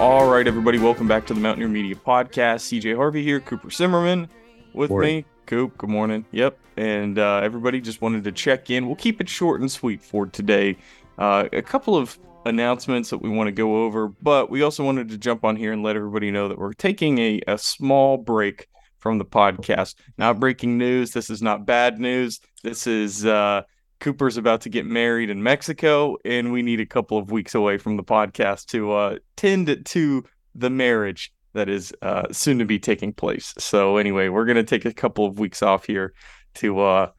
All right, everybody, welcome back to the Mountaineer Media Podcast. CJ Harvey here, Cooper Simmerman with Morning. me. Coop, good morning. Yep. And uh, everybody just wanted to check in. We'll keep it short and sweet for today. Uh, a couple of announcements that we want to go over, but we also wanted to jump on here and let everybody know that we're taking a, a small break from the podcast. Not breaking news. This is not bad news. This is uh, Cooper's about to get married in Mexico, and we need a couple of weeks away from the podcast to uh, tend to the marriage that is uh, soon to be taking place. So, anyway, we're going to take a couple of weeks off here to uh,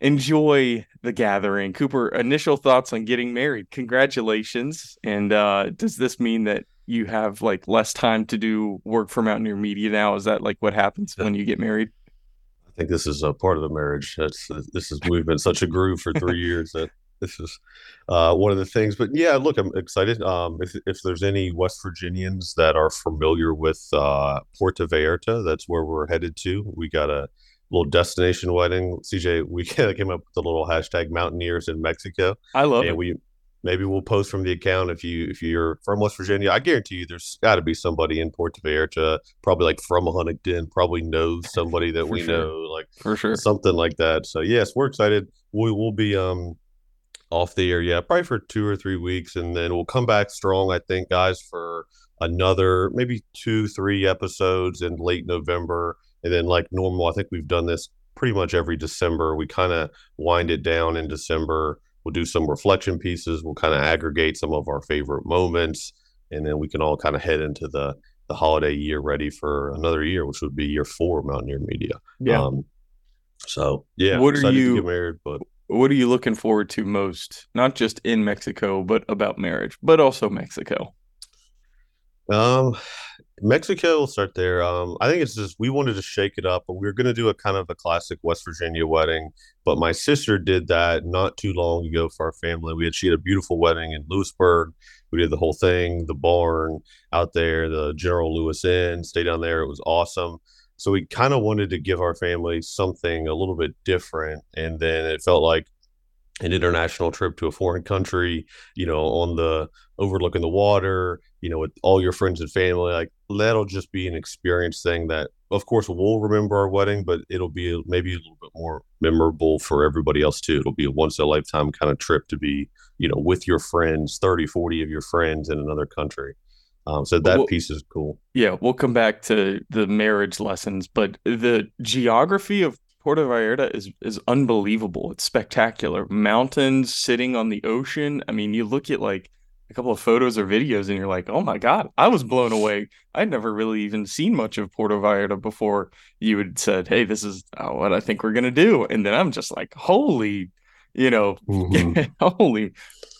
enjoy the gathering. Cooper, initial thoughts on getting married. Congratulations. And uh, does this mean that you have like less time to do work for Mountaineer Media now? Is that like what happens when you get married? I think this is a part of the marriage. That's this is we've been such a groove for three years that this is uh, one of the things. But yeah, look, I'm excited. Um, if if there's any West Virginians that are familiar with uh, Puerto Vallarta, that's where we're headed to. We got a little destination wedding. CJ, we came up with the little hashtag Mountaineers in Mexico, I love and it. we maybe we'll post from the account if you if you're from West Virginia. I guarantee you, there's got to be somebody in Puerto Vallarta, probably like from Huntington, probably knows somebody that we sure. know, like For sure. something like that. So yes, we're excited. We will be um off the air, yeah, probably for two or three weeks, and then we'll come back strong. I think, guys, for another maybe two, three episodes in late November, and then like normal. I think we've done this pretty much every December. We kind of wind it down in December. We'll do some reflection pieces. We'll kind of aggregate some of our favorite moments, and then we can all kind of head into the the holiday year ready for another year, which would be year four of Mountaineer Media. Yeah. Um, so yeah, What are you- married, but what are you looking forward to most? Not just in Mexico, but about marriage, but also Mexico. Um, Mexico. We'll start there. Um, I think it's just we wanted to shake it up, but we were going to do a kind of a classic West Virginia wedding. But my sister did that not too long ago for our family. We had she had a beautiful wedding in Lewisburg. We did the whole thing, the barn out there, the General Lewis Inn. Stay down there. It was awesome. So we kind of wanted to give our family something a little bit different, and then it felt like an international trip to a foreign country, you know, on the overlooking the water, you know, with all your friends and family. Like that'll just be an experience thing that, of course, we'll remember our wedding, but it'll be maybe a little bit more memorable for everybody else too. It'll be a once in a lifetime kind of trip to be, you know, with your friends, 30, 40 of your friends in another country. Um, so that Well- piece is cool. Yeah, we'll come back to the marriage lessons, but the geography of Puerto Vallarta is is unbelievable. It's spectacular. Mountains sitting on the ocean. I mean, you look at like a couple of photos or videos and you're like, "Oh my God, I was blown away." I'd never really even seen much of Puerto Vallarta before you had said, "Hey, this is uh, what I think we're going to do." And then I'm just like, "Holy, you know, holy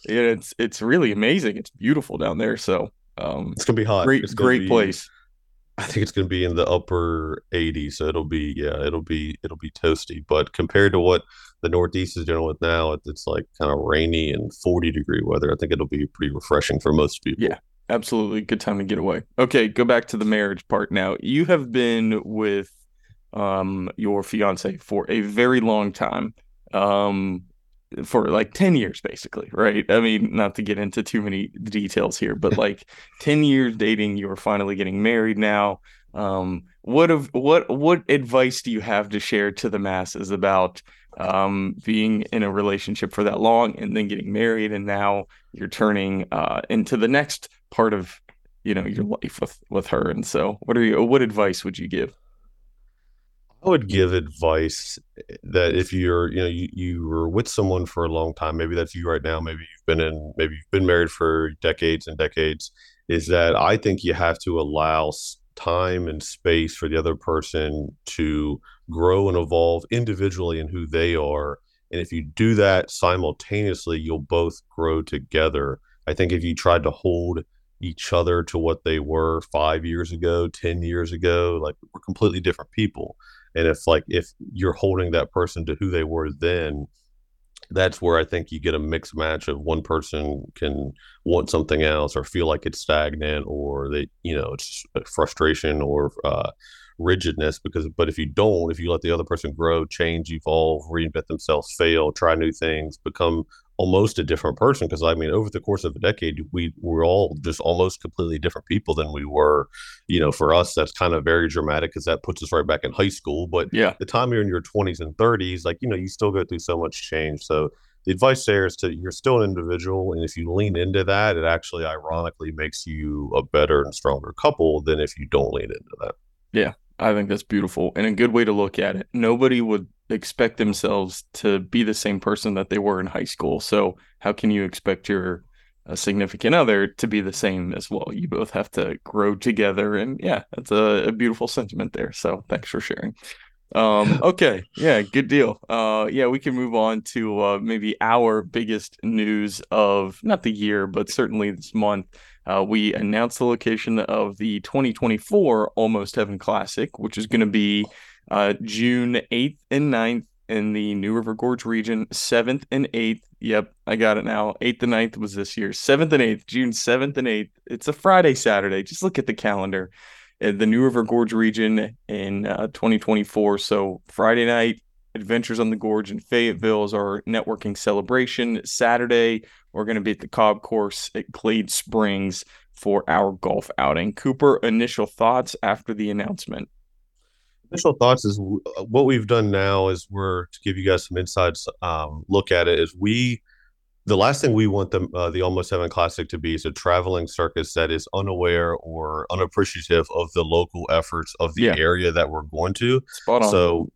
it's it's really amazing. It's beautiful down there." So, um It's gonna be hot. great great be- place. I think it's going to be in the upper 80s, so it'll be yeah, it'll be it'll be toasty. But compared to what the Northeast is dealing with now, it's like kind of rainy and 40 degree weather. I think it'll be pretty refreshing for most people. Yeah. Absolutely. Good time to get away. Okay, go back to the marriage part now. You have been with um your fiance for a very long time. Um for like 10 years basically, right? I mean, not to get into too many details here, but like 10 years dating, you are finally getting married now. Um what of what what advice do you have to share to the masses about um being in a relationship for that long and then getting married and now you're turning uh into the next part of you know your life with with her and so what are you what advice would you give I would give advice eh, that if you're, you know, you, you were with someone for a long time, maybe that's you right now, maybe you've been in, maybe you've been married for decades and decades, is that I think you have to allow time and space for the other person to grow and evolve individually in who they are. And if you do that simultaneously, you'll both grow together. I think if you tried to hold each other to what they were five years ago, 10 years ago, like we're completely different people and if like if you're holding that person to who they were then that's where i think you get a mixed match of one person can want something else or feel like it's stagnant or they you know it's frustration or uh rigidness because but if you don't if you let the other person grow change evolve reinvent themselves fail try new things become almost a different person because I mean, over the course of a decade, we were all just almost completely different people than we were. You know, for us, that's kind of very dramatic because that puts us right back in high school. But yeah, the time you're in your 20s and 30s, like you know, you still go through so much change. So the advice there is to you're still an individual, and if you lean into that, it actually ironically makes you a better and stronger couple than if you don't lean into that. Yeah, I think that's beautiful and a good way to look at it. Nobody would expect themselves to be the same person that they were in high school. So how can you expect your a significant other to be the same as well? You both have to grow together, and yeah, that's a, a beautiful sentiment there. So thanks for sharing. Um, okay, yeah, good deal. Uh, yeah, we can move on to uh, maybe our biggest news of not the year, but certainly this month. Uh, we announced the location of the 2024 Almost Heaven Classic, which is going to be uh, June 8th and 9th in the New River Gorge region, 7th and 8th. Yep, I got it now. 8th and 9th was this year. 7th and 8th, June 7th and 8th. It's a Friday, Saturday. Just look at the calendar. Uh, the New River Gorge region in uh, 2024. So, Friday night, Adventures on the Gorge in Fayetteville is our networking celebration. Saturday, we're going to be at the Cobb Course at Glade Springs for our golf outing. Cooper, initial thoughts after the announcement? initial thoughts is what we've done now is we're to give you guys some insights um, look at it is we the last thing we want the uh, the almost heaven classic to be is a traveling circus that is unaware or unappreciative of the local efforts of the yeah. area that we're going to. So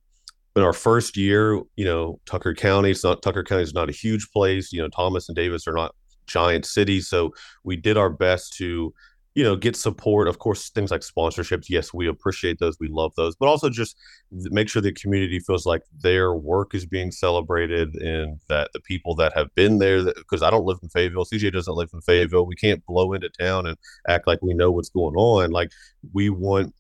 in our first year you know tucker county it's not tucker county is not a huge place. You know thomas and davis are not giant cities. So we did our best to you know get support. Of course things like sponsorships yes we appreciate those we love those but also just make sure the community feels like their work is being celebrated and that the people that have been there because i don't live in fayetteville cj doesn't live in fayetteville we can't blow into town and act like we know what's going on like we want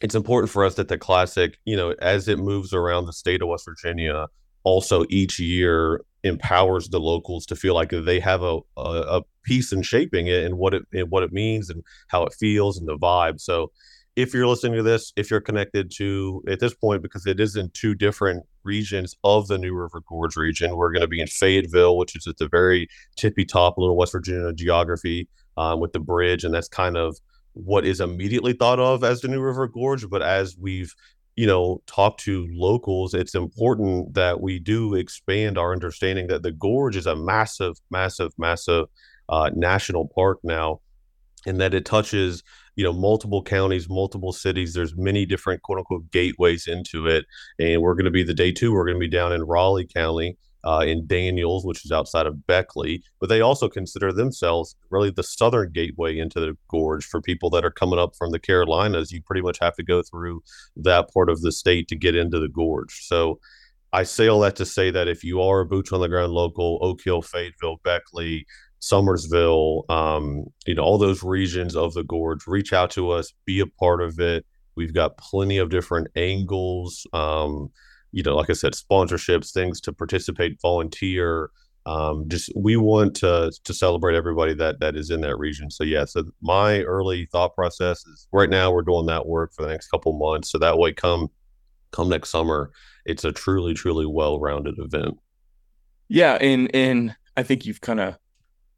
it's important for us that the classic you know as it moves around the state of west virginia also each year empowers the locals to feel like they have a, a, a piece in shaping it and what it and what it means and how it feels and the vibe. So if you're listening to this, if you're connected to at this point, because it is in two different regions of the New River Gorge region, we're going to be in Fayetteville, which is at the very tippy top, little West Virginia geography um, with the bridge, and that's kind of what is immediately thought of as the New River Gorge. But as we've you know talk to locals it's important that we do expand our understanding that the gorge is a massive massive massive uh, national park now and that it touches you know multiple counties multiple cities there's many different quote unquote gateways into it and we're going to be the day two we're going to be down in raleigh county uh, in Daniels, which is outside of Beckley, but they also consider themselves really the southern gateway into the gorge for people that are coming up from the Carolinas. You pretty much have to go through that part of the state to get into the gorge. So I say all that to say that if you are a boots on the ground local, Oak Hill, Fayetteville, Beckley, Summersville, um, you know, all those regions of the gorge, reach out to us, be a part of it. We've got plenty of different angles. Um, you know, like I said, sponsorships, things to participate, volunteer. Um, just we want to to celebrate everybody that that is in that region. So yeah, so my early thought process is right now we're doing that work for the next couple months, so that way come come next summer, it's a truly truly well rounded event. Yeah, and and I think you've kind of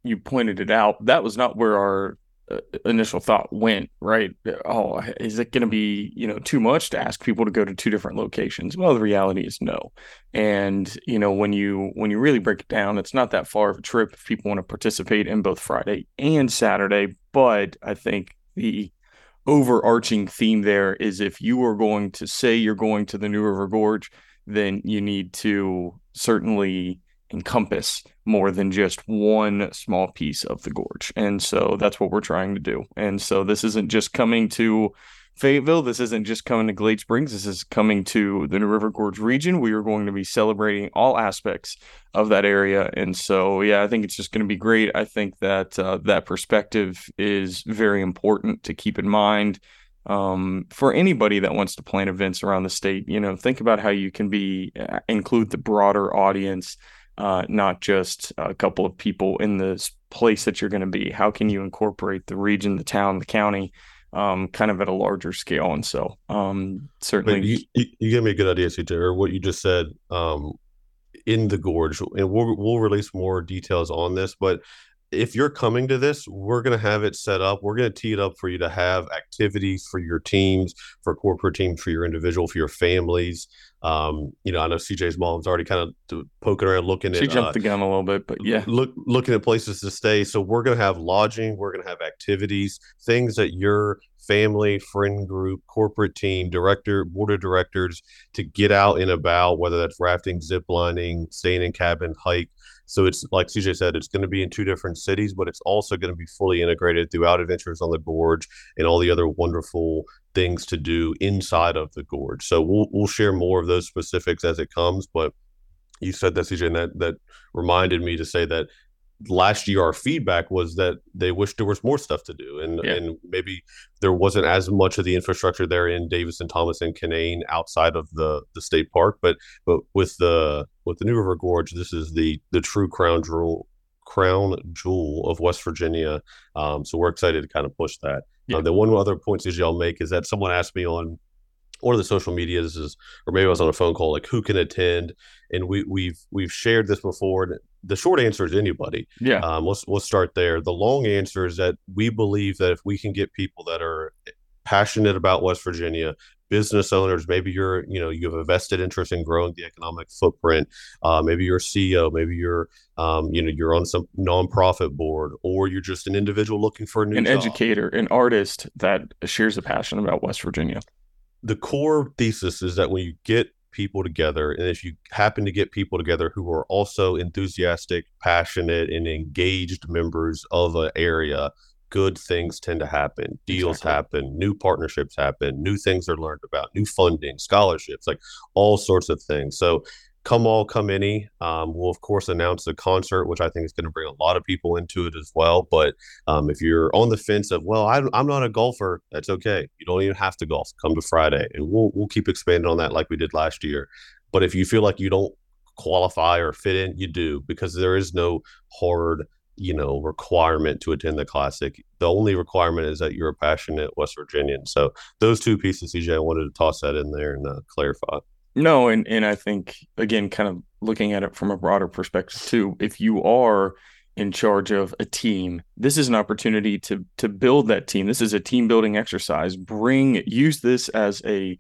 you pointed it out. That was not where our Uh, initial thought went right? Oh is it going to be you know too much to ask people to go to two different locations? Well the reality is no. And you know when you when you really break it down it's not that far of a trip if people want to participate in both friday and saturday but i think the overarching theme there is if you are going to say you're going to the new river gorge then you need to certainly encompass more than just one small piece of the gorge. And so that's what we're trying to do. And so this isn't just coming to Fayetteville. This isn't just coming to Glade Springs. This is coming to the New River Gorge region. We are going to be celebrating all aspects of that area. And so, yeah, I think it's just going to be great. I think that uh, that perspective is very important to keep in mind um, for anybody that wants to plan events around the state. You know, think about how you can be uh, include the broader audience uh, not just a couple of people in this place that you're going to be. How can you incorporate the region, the town, the county, um, kind of at a larger scale? And so, um, certainly, you, you, gave me a good idea, CJ, or what you just said. Um, in the gorge, and we'll we'll release more details on this. But if you're coming to this, we're going to have it set up. We're going to tee it up for you to have activities for your teams, for corporate teams, for your individual, for your families. Um, you know, I know CJ's mom's already kind of poking around, looking she at. She jumped uh, the gun a little bit, but yeah, look looking at places to stay. So we're going to have lodging. We're going to have activities, things that your family, friend group, corporate team, director, board of directors to get out and about, whether that's rafting, zip lining, staying in cabin, hike so it's like CJ said, it's going to be in two different cities, but it's also going to be fully integrated throughout Adventures on the Gorge and all the other wonderful things to do inside of the gorge. So we'll we'll share more of those specifics as it comes. But you said that CJ, and that that reminded me to say that last year our feedback was that they wished there was more stuff to do and yeah. and maybe there wasn't as much of the infrastructure there in Davis and Thomas and Canaan outside of the the state park but but with the with the New River Gorge this is the the true crown jewel crown jewel of West Virginia um, so we're excited to kind of push that yeah. uh, the one other point that y'all make is that someone asked me on one of the social medias is or maybe I was on a phone call like who can attend and we we've we've shared this before and the short answer is anybody. Yeah. Um, let's let's start there. The long answer is that we believe that if we can get people that are passionate about West Virginia, business owners, maybe you're you know you have a vested interest in growing the economic footprint. Uh, maybe you're a CEO, maybe you're um, you know you're on some nonprofit board, or you're just an individual looking for a new an job. educator, an artist that shares a passion about West Virginia. The core thesis is that when you get people together and if you happen to get people together who are also enthusiastic passionate and engaged members of an area good things tend to happen deals exactly. happen new partnerships happen new things are learned about new funding scholarships like all sorts of things so come all come any um, we'll of course announce the concert which i think is going to bring a lot of people into it as well but um, if you're on the fence of well I, am not a golfer that's okay you don't even have to golf come to friday and we'll, we'll keep expanding on that like we did last year but if you feel like you don't qualify or fit in you do because there is no hard you know requirement to attend the classic the only requirement is that you're a passionate west virginian so those two pieces cj i wanted to toss that in there and uh, clarify no, and and I think again, kind of looking at it from a broader perspective too. If you are in charge of a team, this is an opportunity to to build that team. This is a team building exercise. Bring use this as a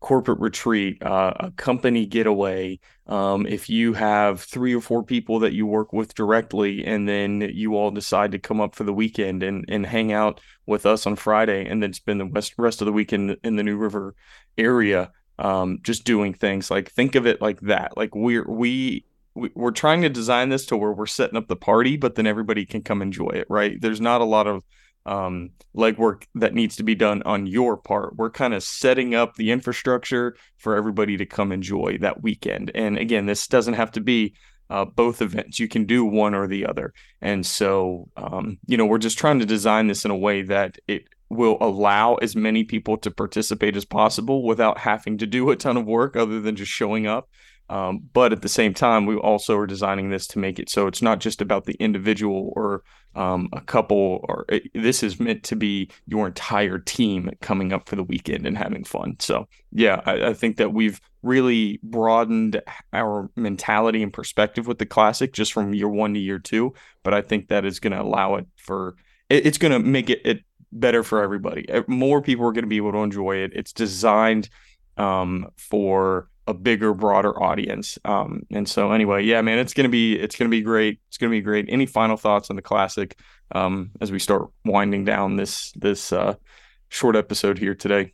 corporate retreat, uh, a company getaway. Um, if you have three or four people that you work with directly, and then you all decide to come up for the weekend and and hang out with us on Friday, and then spend the rest rest of the weekend in the New River area um, just doing things like think of it like that like we're we, we we're trying to design this to where we're setting up the party but then everybody can come enjoy it right there's not a lot of um, legwork that needs to be done on your part we're kind of setting up the infrastructure for everybody to come enjoy that weekend and again this doesn't have to be uh, both events. You can do one or the other. And so, um, you know, we're just trying to design this in a way that it will allow as many people to participate as possible without having to do a ton of work other than just showing up. Um, but at the same time, we also are designing this to make it so it's not just about the individual or um, a couple, or it, this is meant to be your entire team coming up for the weekend and having fun. So, yeah, I, I think that we've really broadened our mentality and perspective with the classic just from year one to year two. But I think that is going to allow it for it, it's going to make it, it better for everybody. More people are going to be able to enjoy it. It's designed um, for a bigger, broader audience. Um, and so, anyway, yeah, man, it's gonna be it's gonna be great. It's gonna be great. Any final thoughts on the classic um, as we start winding down this this uh, short episode here today?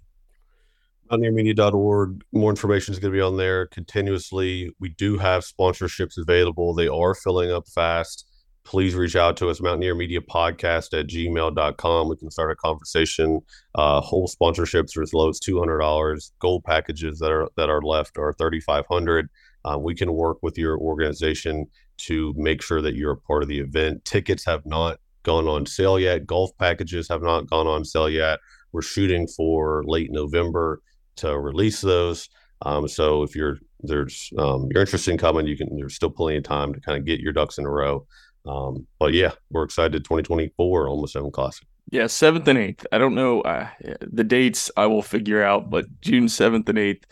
Mountaineermedia.org. More information is going to be on there continuously. We do have sponsorships available. They are filling up fast please reach out to us, Mountaineer Media Podcast at gmail.com. We can start a conversation. Uh, hole sponsorships are as low as $200. Gold packages that are that are left are 3500 uh, We can work with your organization to make sure that you're a part of the event. Tickets have not gone on sale yet. Golf packages have not gone on sale yet. We're shooting for late November to release those. Um, so if you're there's um, you're interested in coming, you can. There's still plenty of time to kind of get your ducks in a row. Um, but yeah, we're excited. 2024 Almost Heaven classic. Yeah, seventh and eighth. I don't know uh, the dates. I will figure out, but June seventh and eighth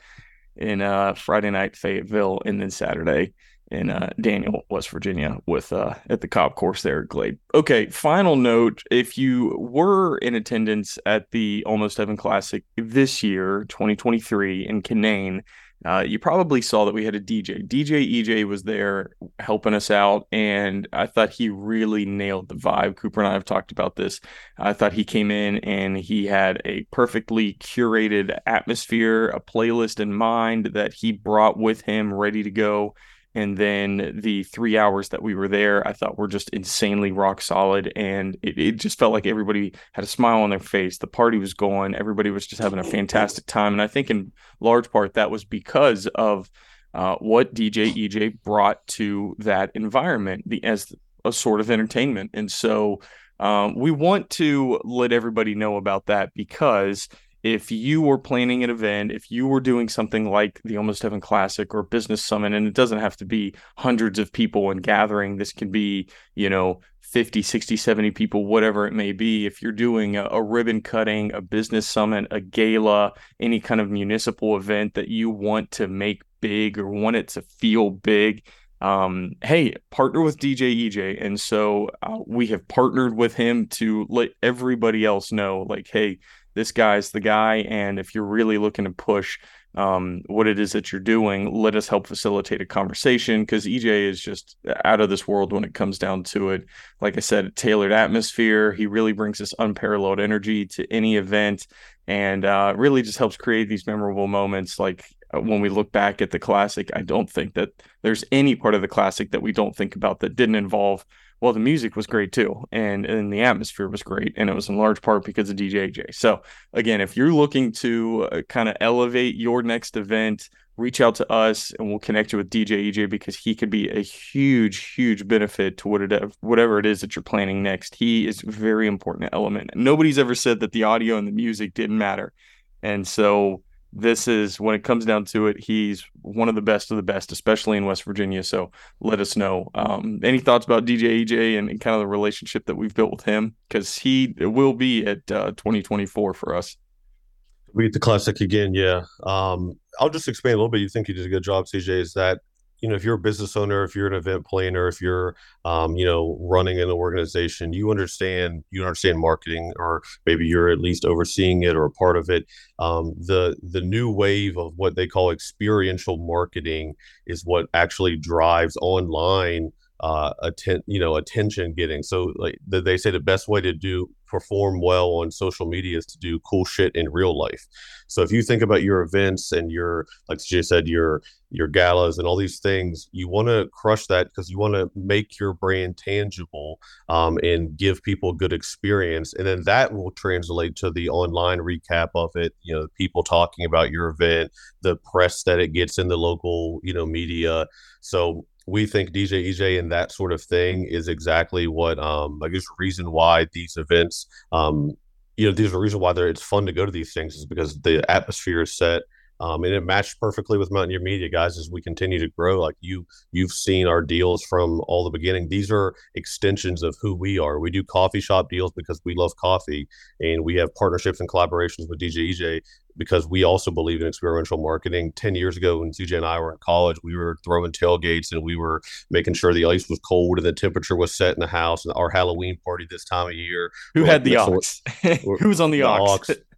in uh, Friday night Fayetteville, and then Saturday in uh, Daniel, West Virginia, with uh, at the Cobb course there at Glade. Okay, final note: if you were in attendance at the Almost Heaven Classic this year, 2023, in Canaan, uh, you probably saw that we had a DJ. DJ EJ was there helping us out, and I thought he really nailed the vibe. Cooper and I have talked about this. I thought he came in and he had a perfectly curated atmosphere, a playlist in mind that he brought with him ready to go. And then the three hours that we were there, I thought were just insanely rock solid. And it, it just felt like everybody had a smile on their face. The party was going, everybody was just having a fantastic time. And I think in large part that was because of uh, what DJ EJ brought to that environment the, as a sort of entertainment. And so um, we want to let everybody know about that because if you were planning an event, if you were doing something like the Almost Heaven Classic or Business Summit, and it doesn't have to be hundreds of people and gathering, this can be, you know, 50, 60, 70 people, whatever it may be. If you're doing a, a ribbon cutting, a business summit, a gala, any kind of municipal event that you want to make big or want it to feel big, um, hey, partner with DJ EJ. And so uh, we have partnered with him to let everybody else know, like, hey, this guy's the guy. And if you're really looking to push um, what it is that you're doing, let us help facilitate a conversation because EJ is just out of this world when it comes down to it. Like I said, tailored atmosphere. He really brings this unparalleled energy to any event and uh, really just helps create these memorable moments. Like uh, when we look back at the classic, I don't think that there's any part of the classic that we don't think about that didn't involve well, the music was great too, and and the atmosphere was great, and it was in large part because of DJ EJ. So again, if you're looking to uh, kind of elevate your next event, reach out to us, and we'll connect you with DJ EJ because he could be a huge, huge benefit to what it, whatever it is that you're planning next. He is a very important element. Nobody's ever said that the audio and the music didn't matter, and so this is when it comes down to it, he's one of the best of the best, especially in West Virginia. So let us know. Um, any thoughts about DJ EJ and, kind of the relationship that we've built with him? Because he will be at uh, 2024 for us. We get the classic again, yeah. Um, I'll just expand a little bit. You think you did a good job, CJ? Is that you know if you're a business owner if you're an event planner if you're um, you know running an organization you understand you understand marketing or maybe you're at least overseeing it or a part of it um, the the new wave of what they call experiential marketing is what actually drives online uh atten- you know attention getting. So like they say the best way to do perform well on social media is to do cool shit in real life. So if you think about your events and your like jay said your your galas and all these things you want to crush that because you want to make your brand tangible um, and give people good experience. And then that will translate to the online recap of it you know people talking about your event the press that it gets in the local you know media. So we think DJ EJ and that sort of thing is exactly what um I guess reason why these events um you know there's a reason why it's fun to go to these things is because the atmosphere is set um, and it matched perfectly with Mountaineer Media guys as we continue to grow. Like you, you've seen our deals from all the beginning. These are extensions of who we are. We do coffee shop deals because we love coffee, and we have partnerships and collaborations with DJ EJ because we also believe in experiential marketing. 10 years ago, when CJ and I were in college, we were throwing tailgates and we were making sure the ice was cold and the temperature was set in the house. And our Halloween party this time of year. Who had the ox? Who was on the, the ox?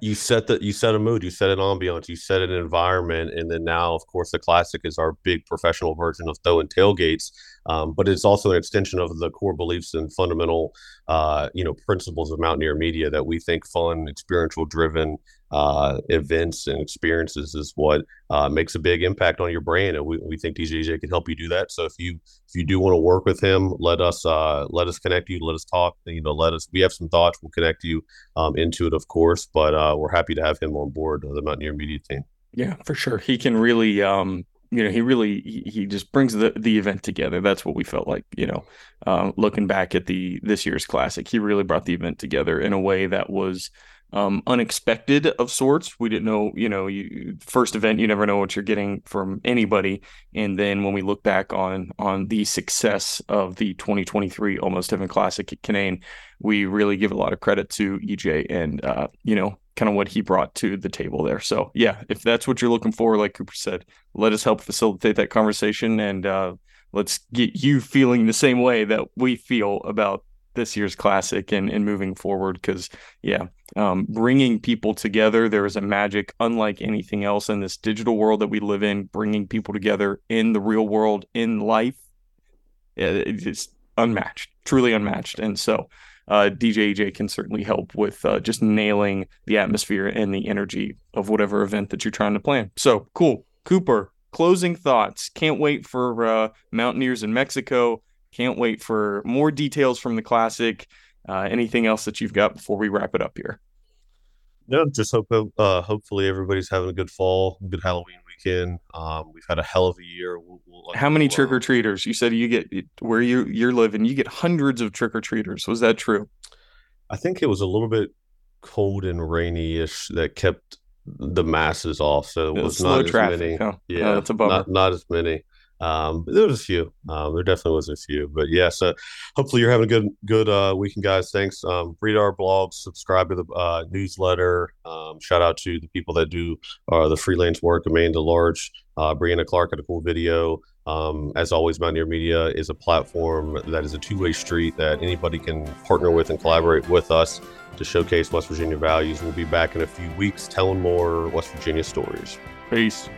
you set the you set a mood, you set an ambiance, you set an environment, and then now, of course, the classic is our big professional version of throwing tailgates. Um, but it's also an extension of the core beliefs and fundamental, uh, you know, principles of Mountaineer Media that we think fun, experiential driven uh, events and experiences is what uh, makes a big impact on your brand, and we, we think DJ EJ can help you do that. So if you if you do want to work with him, let us uh, let us connect you, let us talk. You know, let us. We have some thoughts. We'll connect you um, into it, of course. But uh, we're happy to have him on board the Mountaineer Media team. Yeah, for sure. He can really um, you know he really he, he, just brings the the event together that's what we felt like you know uh, looking back at the this year's classic he really brought the event together in a way that was um, unexpected of sorts. We didn't know, you know, you, first event, you never know what you're getting from anybody. And then when we look back on on the success of the 2023 Almost Heaven Classic at Canaan, we really give a lot of credit to EJ and uh, you know kind of what he brought to the table there. So yeah, if that's what you're looking for, like Cooper said, let us help facilitate that conversation and uh, let's get you feeling the same way that we feel about this year's classic and, and moving forward because yeah um, bringing people together there is a magic unlike anything else in this digital world that we live in bringing people together in the real world in life it's unmatched truly unmatched and so uh, DJ EJ can certainly help with uh, just nailing the atmosphere and the energy of whatever event that you're trying to plan. So cool. Cooper, closing thoughts. Can't wait for uh, Mountaineers in Mexico. Can't wait for more details from the classic. Uh, anything else that you've got before we wrap it up here? No, just hope uh, hopefully everybody's having a good fall, good Halloween weekend. Um, we've had a hell of a year. We'll, we'll, How many trick or treaters? You said you get where you you're living. You get hundreds of trick or treaters. Was that true? I think it was a little bit cold and rainy-ish that kept the masses off. So it, it was, not as traffic, many. Huh? Yeah, oh, that's a bummer. Not, not as many. Um, there was a few. Um, there definitely was a few, but yeah. So hopefully you're having a good good uh, weekend, guys. Thanks. Um, read our blog, subscribe to the uh, newsletter. Um, shout out to the people that do uh, the freelance work. Amanda Large, uh, Brianna Clark had a cool video. Um, as always, Mountaineer Media is a platform that is a two way street that anybody can partner with and collaborate with us to showcase West Virginia values. We'll be back in a few weeks telling more West Virginia stories. Peace.